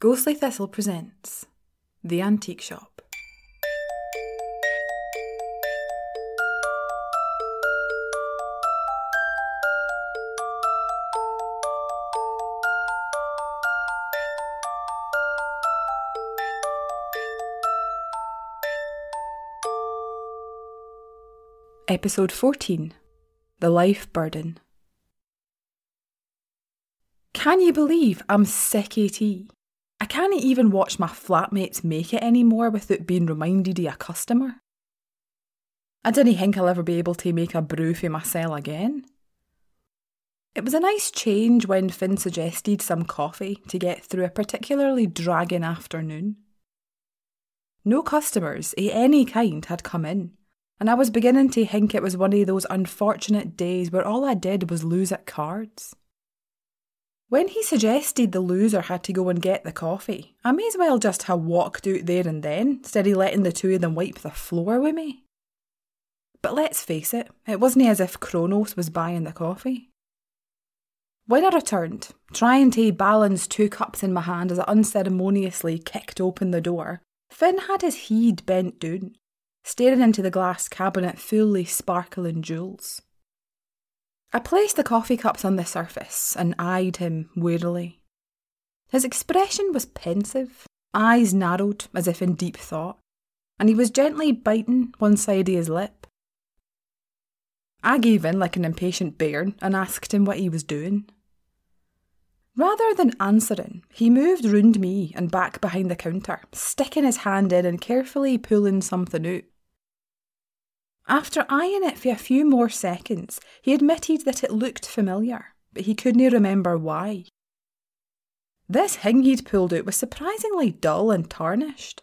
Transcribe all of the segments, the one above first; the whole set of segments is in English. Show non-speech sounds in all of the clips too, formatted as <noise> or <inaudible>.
Ghostly Thistle presents The Antique Shop. Episode 14 The Life Burden. Can you believe I'm sick AT? Can't even watch my flatmates make it anymore without being reminded of a customer. I didn't think I'll ever be able to make a brew for myself again. It was a nice change when Finn suggested some coffee to get through a particularly dragging afternoon. No customers of any kind had come in, and I was beginning to think it was one of those unfortunate days where all I did was lose at cards. When he suggested the loser had to go and get the coffee, I may as well just have walked out there and then, instead of letting the two of them wipe the floor with me. But let's face it, it wasn't as if Kronos was buying the coffee. When I returned, trying to balance two cups in my hand as I unceremoniously kicked open the door, Finn had his head bent down, staring into the glass cabinet fully sparkling jewels. I placed the coffee cups on the surface and eyed him wearily. His expression was pensive, eyes narrowed as if in deep thought, and he was gently biting one side of his lip. I gave in like an impatient bear and asked him what he was doing. Rather than answering, he moved round me and back behind the counter, sticking his hand in and carefully pulling something out. After eyeing it for a few more seconds, he admitted that it looked familiar, but he couldn't remember why. This thing he'd pulled out was surprisingly dull and tarnished.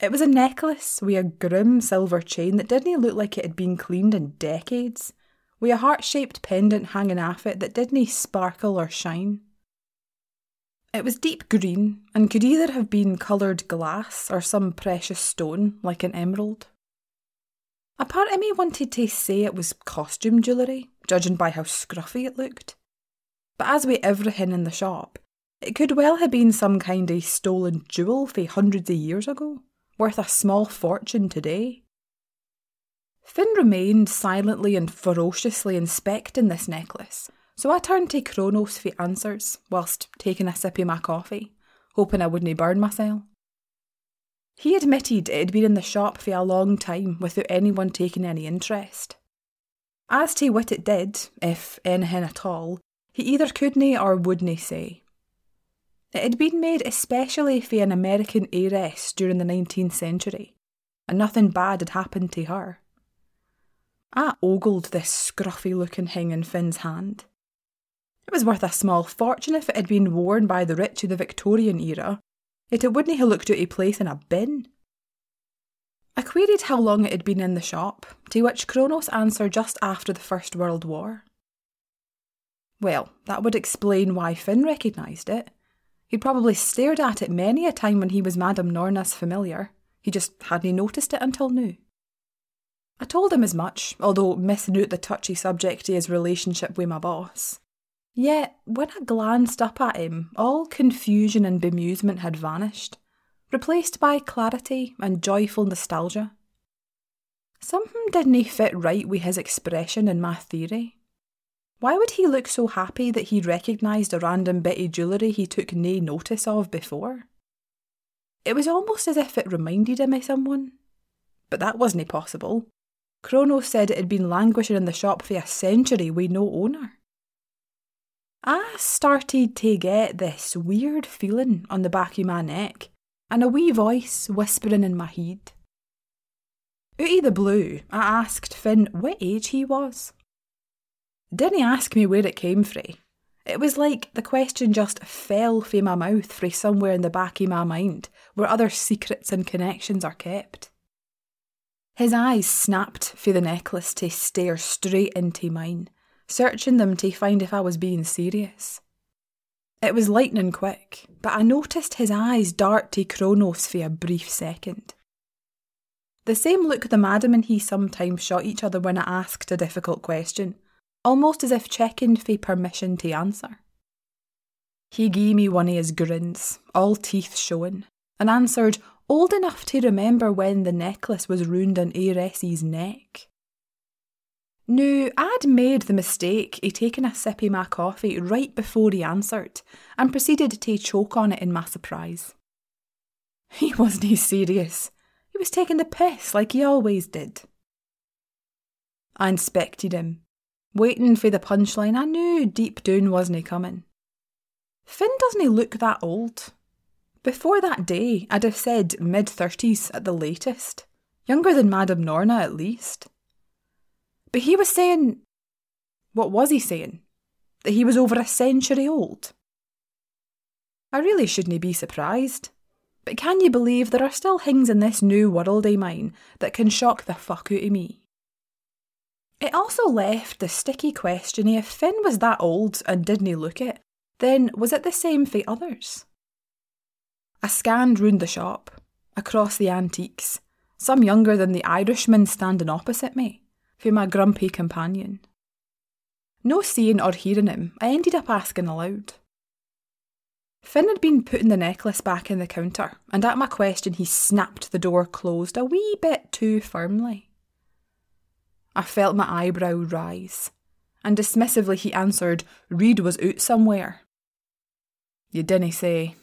It was a necklace with a grim silver chain that didn't look like it had been cleaned in decades, with a heart shaped pendant hanging off it that didn't sparkle or shine. It was deep green and could either have been coloured glass or some precious stone like an emerald. A part of me wanted to say it was costume jewellery, judging by how scruffy it looked. But as with everything in the shop, it could well have been some kind of stolen jewel from hundreds of years ago, worth a small fortune today. Finn remained silently and ferociously inspecting this necklace, so I turned to Kronos for answers whilst taking a sip of my coffee, hoping I wouldn't burn myself. He admitted it had been in the shop for a long time without anyone taking any interest. As to what it did, if anything at all, he either couldn't or wouldn't say. It had been made especially for an American heiress during the 19th century, and nothing bad had happened to her. I ogled this scruffy looking thing in Finn's hand. It was worth a small fortune if it had been worn by the rich of the Victorian era, Yet it wouldn't have looked out of place in a bin. I queried how long it had been in the shop, to which Kronos answered just after the First World War. Well, that would explain why Finn recognised it. He'd probably stared at it many a time when he was Madame Norna's familiar. He just hadn't noticed it until now. I told him as much, although missing out the touchy subject of his relationship with my boss. Yet, when I glanced up at him, all confusion and bemusement had vanished, replaced by clarity and joyful nostalgia. Something didn't fit right with his expression and my theory. Why would he look so happy that he recognised a random bit of jewellery he took nae notice of before? It was almost as if it reminded him of someone. But that wasn't possible. Kronos said it had been languishing in the shop for a century with no owner. I started to get this weird feeling on the back of my neck and a wee voice whispering in my head. Out of the blue, I asked Finn what age he was. Didn't ask me where it came from. It was like the question just fell from my mouth from somewhere in the back of my mind where other secrets and connections are kept. His eyes snapped for the necklace to stare straight into mine searching them to find if I was being serious. It was lightning quick, but I noticed his eyes dart to Kronos for a brief second. The same look the madam and he sometimes shot each other when I asked a difficult question, almost as if checking for permission to answer. He gave me one of his grins, all teeth showing, and answered, old enough to remember when the necklace was round on heiress's neck. Now, I'd made the mistake of taking a sip of my coffee right before he answered and proceeded to choke on it in my surprise. He wasn't serious. He was taking the piss like he always did. I inspected him, waiting for the punchline I knew deep down wasn't coming. Finn doesn't he look that old. Before that day, I'd have said mid thirties at the latest, younger than Madame Norna at least. But he was saying. What was he saying? That he was over a century old? I really shouldn't be surprised. But can you believe there are still things in this new world of mine that can shock the fuck out of me? It also left the sticky question if Finn was that old and didn't look it, then was it the same for others? I scanned round the shop, across the antiques, some younger than the Irishman standing opposite me, for my grumpy companion. No seeing or hearing him, I ended up asking aloud. Finn had been putting the necklace back in the counter, and at my question, he snapped the door closed a wee bit too firmly. I felt my eyebrow rise, and dismissively he answered, Reed was out somewhere. You didn't say.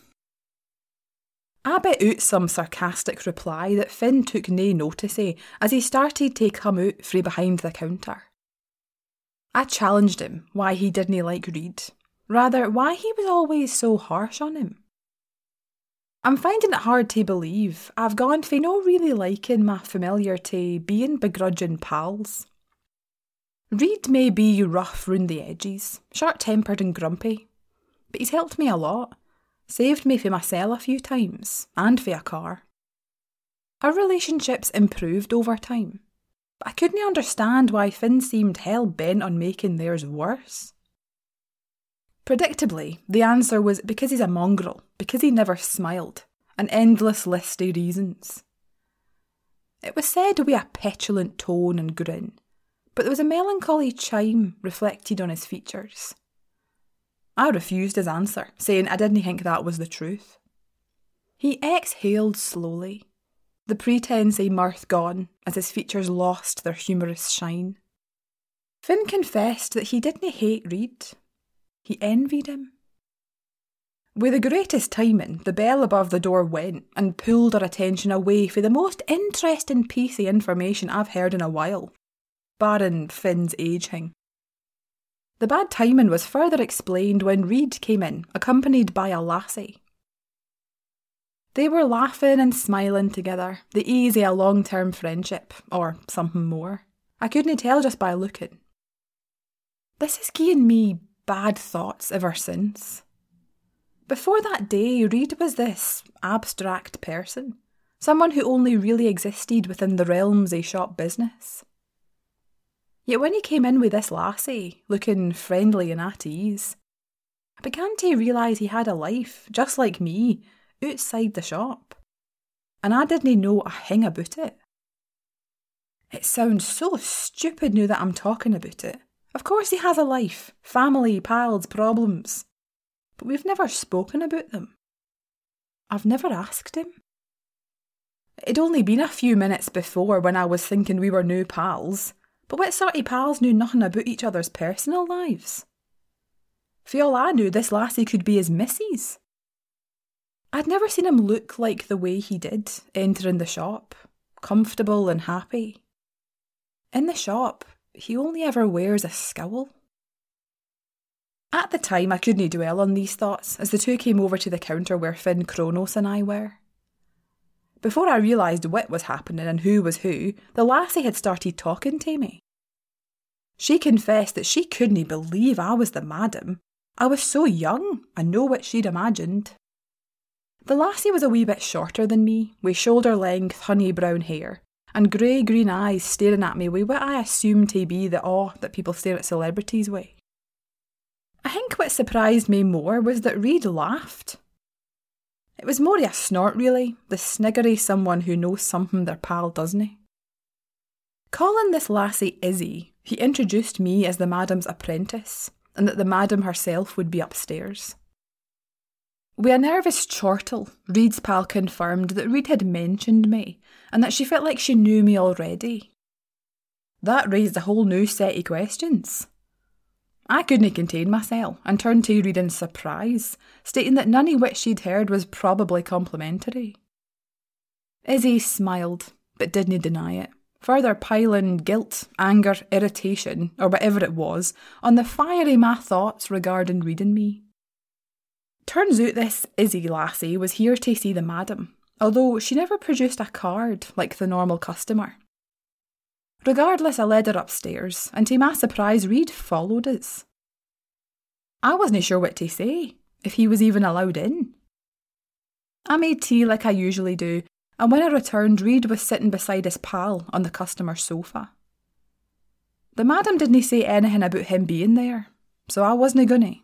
I bet out some sarcastic reply that Finn took nae notice of as he started to come out frae behind the counter. I challenged him why he didn't like Reed, rather why he was always so harsh on him. I'm finding it hard to believe I've gone from no really liking my familiar to being begrudging pals. Reed may be rough round the edges, short tempered and grumpy, but he's helped me a lot, saved me for myself a few times, and for a car. Our relationship's improved over time, but I couldn't understand why Finn seemed hell bent on making theirs worse. Predictably, the answer was because he's a mongrel, because he never smiled, an endless list of reasons. It was said with a petulant tone and grin, but there was a melancholy chime reflected on his features. I refused his answer, saying I didn't think that was the truth. He exhaled slowly, the pretence of mirth gone as his features lost their humorous shine. Finn confessed that he didn't hate Reed. He envied him. With the greatest timing, the bell above the door went and pulled our attention away for the most interesting piece of information I've heard in a while, barring Finn's ageing. The bad timing was further explained when Reed came in, accompanied by a lassie. They were laughing and smiling together, the ease of a long term friendship, or something more. I couldn't tell just by looking. This has given me bad thoughts ever since. Before that day, Reed was this abstract person, someone who only really existed within the realms of shop business. Yet when he came in with this lassie, looking friendly and at ease, I began to realise he had a life, just like me, outside the shop. And I didn't know a thing about it. It sounds so stupid now that I'm talking about it. Of course he has a life, family, pals, problems. But we've never spoken about them. I've never asked him. It'd only been a few minutes before when I was thinking we were new pals, but what sort of pals knew nothing about each other's personal lives? For all I knew, this lassie could be his missus. I'd never seen him look like the way he did, entering the shop, comfortable and happy. In the shop, he only ever wears a scowl. At the time, I couldn't dwell on these thoughts as the two came over to the counter where Finn, Kronos, and I were. Before I realised what was happening and who was who, the lassie had started talking to me. She confessed that she couldn't believe I was the madam. I was so young, I know what she'd imagined. The lassie was a wee bit shorter than me, with shoulder length honey brown hair, and grey green eyes staring at me with what I assumed to be the awe that people stare at celebrities with. I think what surprised me more was that Reed laughed. It was more a snort, really, the sniggery someone who knows something their pal doesn't. He? Calling this lassie Izzy, he introduced me as the madam's apprentice, and that the madam herself would be upstairs. With a nervous chortle, Reid's pal confirmed that Reed had mentioned me and that she felt like she knew me already. That raised a whole new set of questions. I couldn't contain myself and turned to Reid in surprise, stating that none of she'd heard was probably complimentary. Izzy smiled, but didn't deny it, further piling guilt, anger, irritation, or whatever it was, on the fiery my thoughts regarding Reid and me. Turns out this Izzy lassie was here to see the madam, although she never produced a card like the normal customer. Regardless, I led her upstairs, and to my surprise, Reid followed us. I wasn't sure what to say, if he was even allowed in. I made tea like I usually do, and when I returned, Reid was sitting beside his pal on the customer's sofa. The madam didn't say anything about him being there, so I wasn't gonna.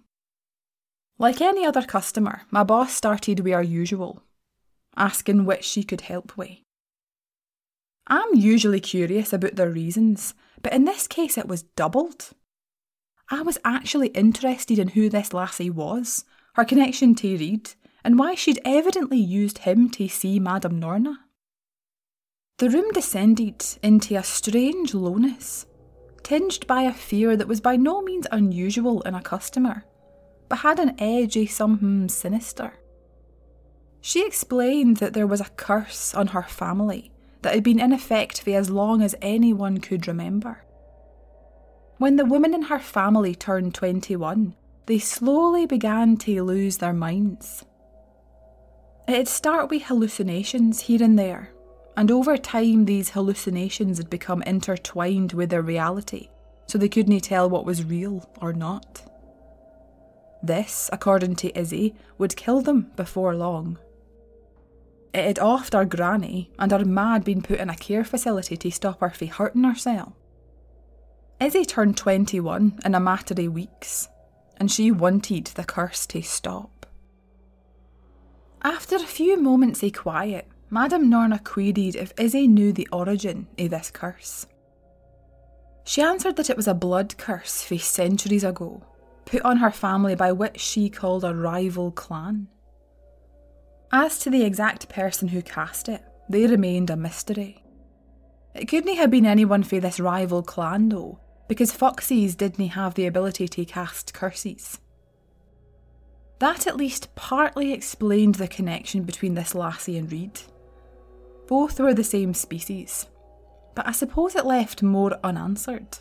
Like any other customer, my boss started with our usual, asking which she could help with. I'm usually curious about their reasons, but in this case it was doubled. I was actually interested in who this lassie was, her connection to Reed, and why she'd evidently used him to see Madame Norna. The room descended into a strange lowness, tinged by a fear that was by no means unusual in a customer, but had an edge of something hmm, sinister. She explained that there was a curse on her family that had been in effect for as long as anyone could remember. When the women in her family turned 21, they slowly began to lose their minds. It'd start with hallucinations here and there, and over time these hallucinations had become intertwined with their reality, so they couldn't tell what was real or not. This, according to Izzy, would kill them before long. It had offed our granny and her mad been put in a care facility to stop her from hurting herself. Izzy turned 21 in a matter of weeks, and she wanted the curse to stop. After a few moments of quiet, Madame Norna queried if Izzy knew the origin of this curse. She answered that it was a blood curse from centuries ago, put on her family by which she called a rival clan. As to the exact person who cast it, they remained a mystery. It couldn't have been anyone for this rival clan though, because foxies didn't have the ability to cast curses. That at least partly explained the connection between this lassie and Reid. Both were the same species, but I suppose it left more unanswered.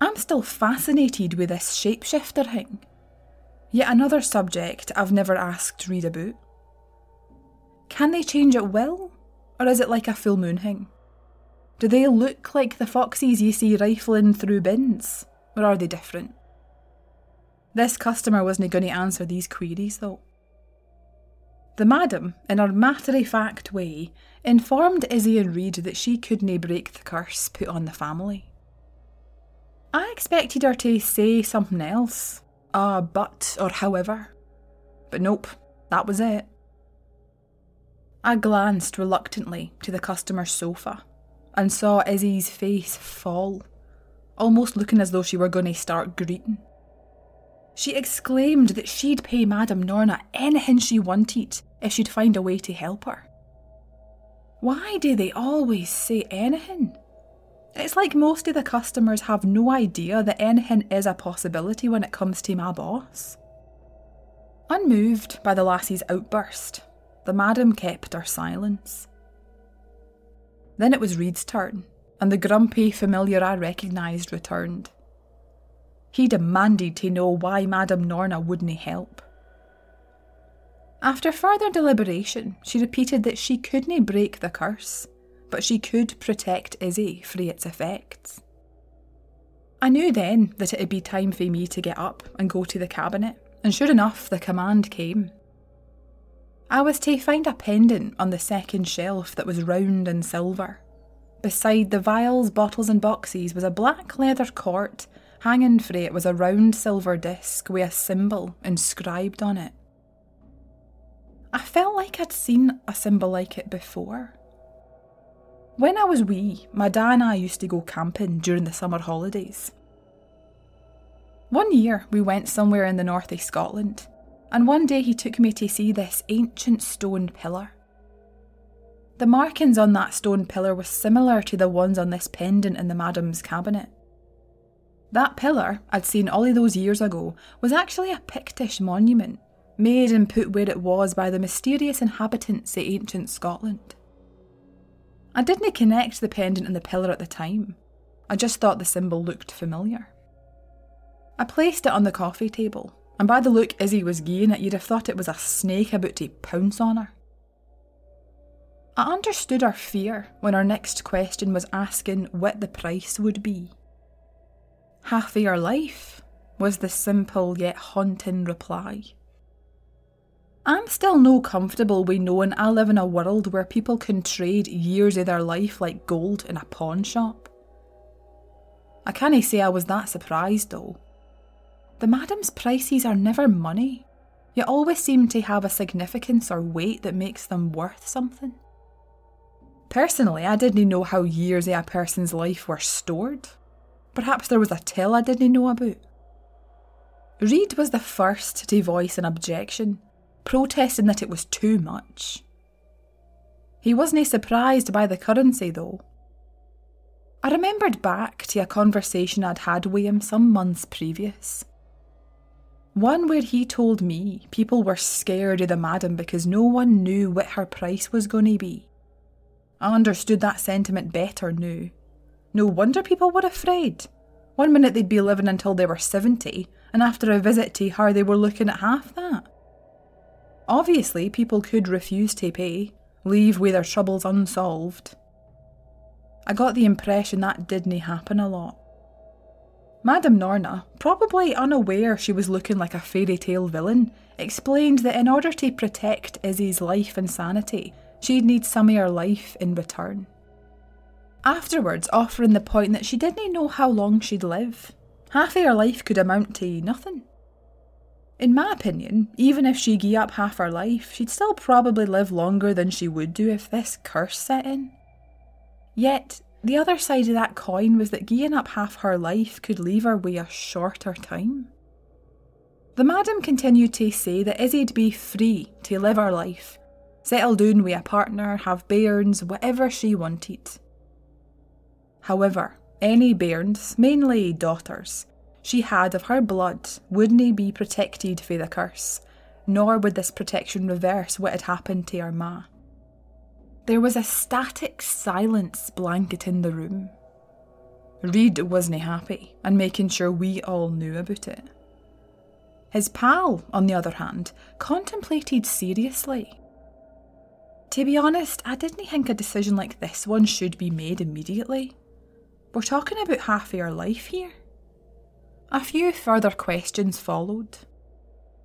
I'm still fascinated with this shapeshifter thing. Yet another subject I've never asked Reid about. Can they change at will? Or is it like a full moon thing? Do they look like the foxes you see rifling through bins? Or are they different? This customer wasn't going to answer these queries though. The madam, in her matter of fact way, informed Izzy and Reid that she couldn't break the curse put on the family. I expected her to say something else, ah, but or however. But nope, that was it. I glanced reluctantly to the customer's sofa and saw Izzy's face fall, almost looking as though she were going to start greeting. She exclaimed that she'd pay Madame Norna anything she wanted if she'd find a way to help her. Why do they always say anything? It's like most of the customers have no idea that anything is a possibility when it comes to my boss. Unmoved by the lassie's outburst, the madam kept her silence. Then it was Reid's turn, and the grumpy familiar I recognised returned. He demanded to know why Madame Norna wouldn't help. After further deliberation, she repeated that she couldn't break the curse, but she could protect Izzy from its effects. I knew then that it would be time for me to get up and go to the cabinet, and sure enough, the command came. I was to find a pendant on the second shelf that was round and silver. Beside the vials, bottles, and boxes was a black leather quart. Hanging from it was a round silver disc with a symbol inscribed on it. I felt like I'd seen a symbol like it before. When I was wee, my dad and I used to go camping during the summer holidays. One year, we went somewhere in the north of Scotland and one day he took me to see this ancient stone pillar. The markings on that stone pillar were similar to the ones on this pendant in the madam's cabinet. That pillar, I'd seen all of those years ago, was actually a Pictish monument, made and put where it was by the mysterious inhabitants of ancient Scotland. I didn't connect the pendant and the pillar at the time. I just thought the symbol looked familiar. I placed it on the coffee table, and by the look Izzy was giving it, you'd have thought it was a snake about to pounce on her. I understood her fear when our next question was asking what the price would be. Half of your life, was the simple yet haunting reply. I'm still no comfortable with knowing I live in a world where people can trade years of their life like gold in a pawn shop. I can't say I was that surprised though. The madam's prices are never money, yet always seem to have a significance or weight that makes them worth something. Personally, I didn't know how years of a person's life were stored. Perhaps there was a tale I didn't know about. Reid was the first to voice an objection, protesting that it was too much. He wasn't surprised by the currency, though. I remembered back to a conversation I'd had with him some months previous. One where he told me people were scared of the madam because no one knew what her price was going to be. I understood that sentiment better now. No wonder people were afraid. One minute they'd be living until they were 70, and after a visit to her, they were looking at half that. Obviously, people could refuse to pay, leave with their troubles unsolved. I got the impression that didn't happen a lot. Madame Norna, probably unaware she was looking like a fairy tale villain, explained that in order to protect Izzy's life and sanity, she'd need some of her life in return. Afterwards, offering the point that she didn't know how long she'd live. Half of her life could amount to nothing. In my opinion, even if she gave up half her life, she'd still probably live longer than she would do if this curse set in. Yet, the other side of that coin was that giving up half her life could leave her with a shorter time. The madam continued to say that Izzy'd be free to live her life, settle down with a partner, have bairns, whatever she wanted. However, any bairns, mainly daughters, she had of her blood wouldn't be protected for the curse, nor would this protection reverse what had happened to her ma. There was a static silence blanketing the room. Reid wasn't happy and making sure we all knew about it. His pal, on the other hand, contemplated seriously. To be honest, I didn't think a decision like this one should be made immediately. We're talking about half of your life here. A few further questions followed.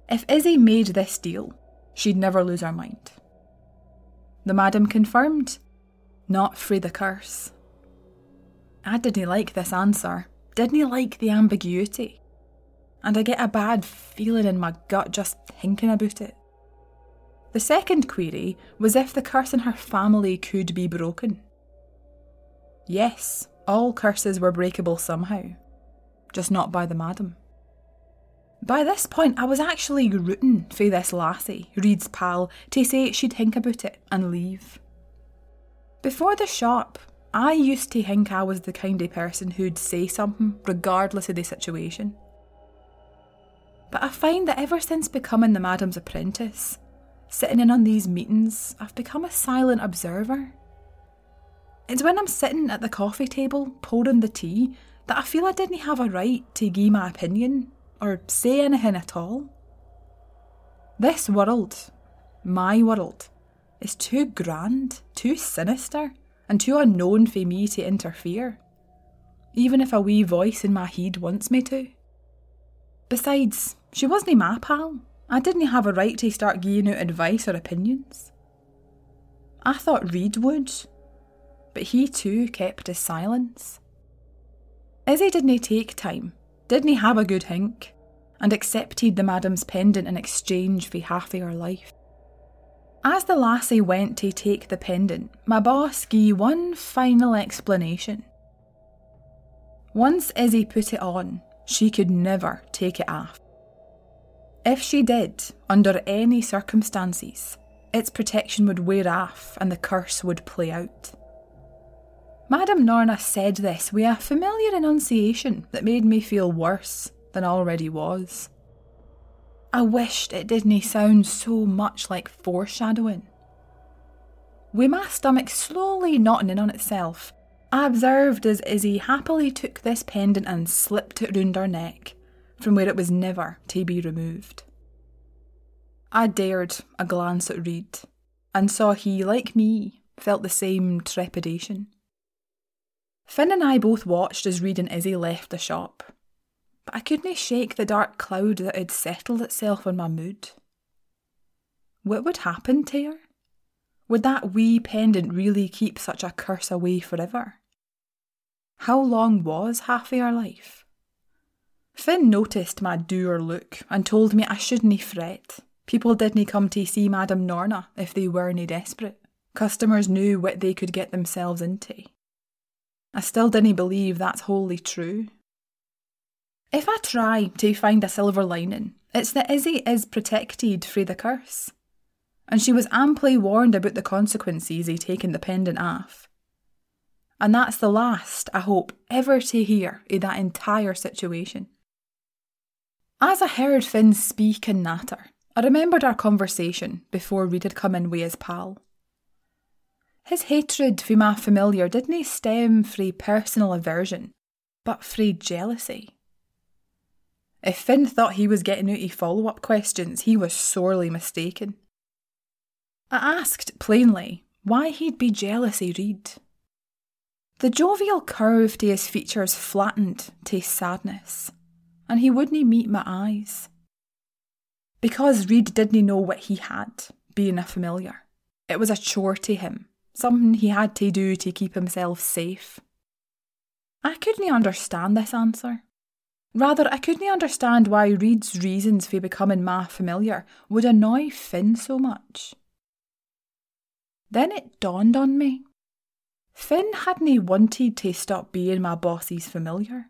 If Izzy made this deal, she'd never lose her mind. The madam confirmed, not free the curse. I didn't like this answer, didn't like the ambiguity, and I get a bad feeling in my gut just thinking about it. The second query was if the curse in her family could be broken. Yes, all curses were breakable somehow, just not by the madam. By this point, I was actually rooting for this lassie, Reid's pal, to say she'd think about it and leave. Before the shop, I used to think I was the kind of person who'd say something regardless of the situation. But I find that ever since becoming the madam's apprentice, sitting in on these meetings, I've become a silent observer. It's when I'm sitting at the coffee table pouring the tea that I feel I didn't have a right to give my opinion or say anything at all. This world, my world, is too grand, too sinister, and too unknown for me to interfere, even if a wee voice in my head wants me to. Besides, she wasn't my pal. I didn't have a right to start giving out advice or opinions. I thought Reid would, but he too kept his silence. Izzy didn't take time didn't he have a good hink, and accepted the madam's pendant in exchange for half her life. As the lassie went to take the pendant, my boss gave one final explanation. Once Izzy put it on, she could never take it off. If she did, under any circumstances, its protection would wear off and the curse would play out. Madame Norna said this with a familiar enunciation that made me feel worse than already was. I wished it didn't sound so much like foreshadowing. With my stomach slowly knotting in on itself, I observed as Izzy happily took this pendant and slipped it round her neck, from where it was never to be removed. I dared a glance at Reed, and saw he, like me, felt the same trepidation. Finn and I both watched as Reed and Izzy left the shop, but I couldn't shake the dark cloud that had settled itself on my mood. What would happen to her? Would that wee pendant really keep such a curse away forever? How long was half of our life? Finn noticed my dour look and told me I shouldn't fret. People didn't come to see Madame Norna if they weren't desperate. Customers knew what they could get themselves into. I still didn't believe that's wholly true. If I try to find a silver lining, it's that Izzy is protected frae the curse. And she was amply warned about the consequences of taking the pendant off. And that's the last, I hope, ever to hear of that entire situation. As I heard Finn speak and natter, I remembered our conversation before Reed had come in with his pal. His hatred for my familiar didn't stem from personal aversion, but from jealousy. If Finn thought he was getting out of follow up questions, he was sorely mistaken. I asked plainly why he'd be jealous of Reed. The jovial curve to his features flattened to sadness, and he wouldn't meet my eyes. Because Reed didn't know what he had, being a familiar. It was a chore to him, something he had to do to keep himself safe. I couldn't understand this answer. Rather, I couldn't understand why Reed's reasons for becoming my familiar would annoy Finn so much. Then it dawned on me. Finn hadn't wanted to stop being my boss's familiar,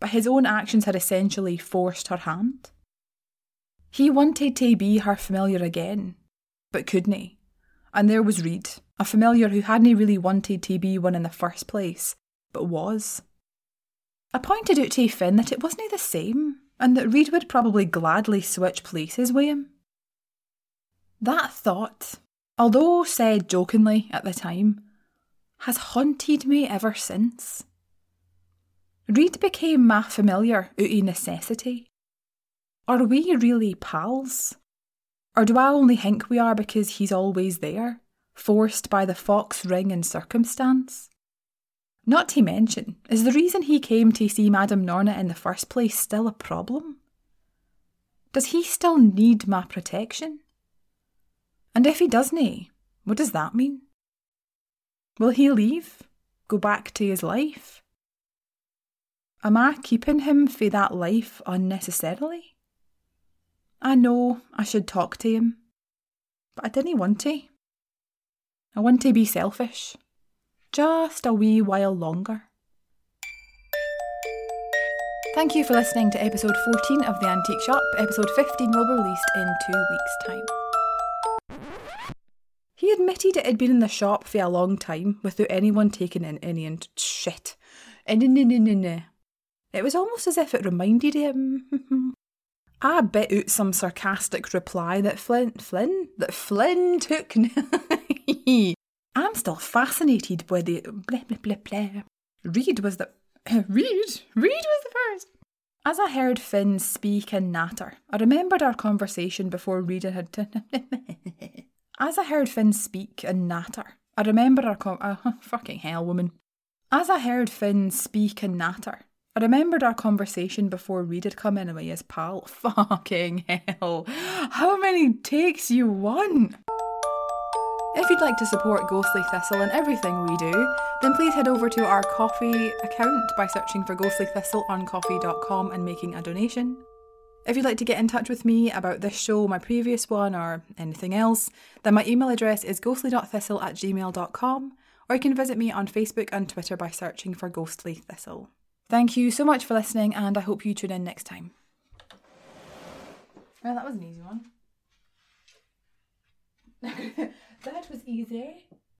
but his own actions had essentially forced her hand. He wanted to be her familiar again, but couldn't. And there was Reed, a familiar who hadn't really wanted to be one in the first place, but was. I pointed out to Finn that it wasn't the same, and that Reed would probably gladly switch places with him. That thought, although said jokingly at the time, has haunted me ever since. Reed became my familiar out of necessity. Are we really pals? Or do I only think we are because he's always there, forced by the fox ring and circumstance? Not to mention, is the reason he came to see Madame Norna in the first place still a problem? Does he still need my protection? And if he doesn't, what does that mean? Will he leave? Go back to his life? Am I keeping him for that life unnecessarily? I know I should talk to him, but I didn't want to. I want to be selfish. Just a wee while longer. Thank you for listening to episode 14 of The Antique Shop. Episode 15 will be released in two weeks' time. He admitted it had been in the shop for a long time without anyone taking in any and shit. Eh, and it was almost as if it reminded him <laughs> I bit out some sarcastic reply that Flynn, Flynn, that Flynn took. <laughs> I'm still fascinated by the blah blah blah blah. Reed was the <laughs> Reed. Reed was the first. As I heard Finn speak and natter, I remembered our conversation before Reed had. T- <laughs> As I heard Finn speak and natter, I remembered our con. Uh, <laughs> fucking hell, woman. As I heard Finn speak and natter, I remembered our conversation before Reed had come in with his pal. Fucking hell. How many takes you want? If you'd like to support Ghostly Thistle and everything we do, then please head over to our Ko-fi account by searching for Ghostly Thistle on ko-fi.com and making a donation. If you'd like to get in touch with me about this show, my previous one, or anything else, then my email address is ghostly.thistle at gmail.com, or you can visit me on Facebook and Twitter by searching for Ghostly Thistle. Thank you so much for listening, and I hope you tune in next time. Well, that was an easy one. <laughs> that was easy.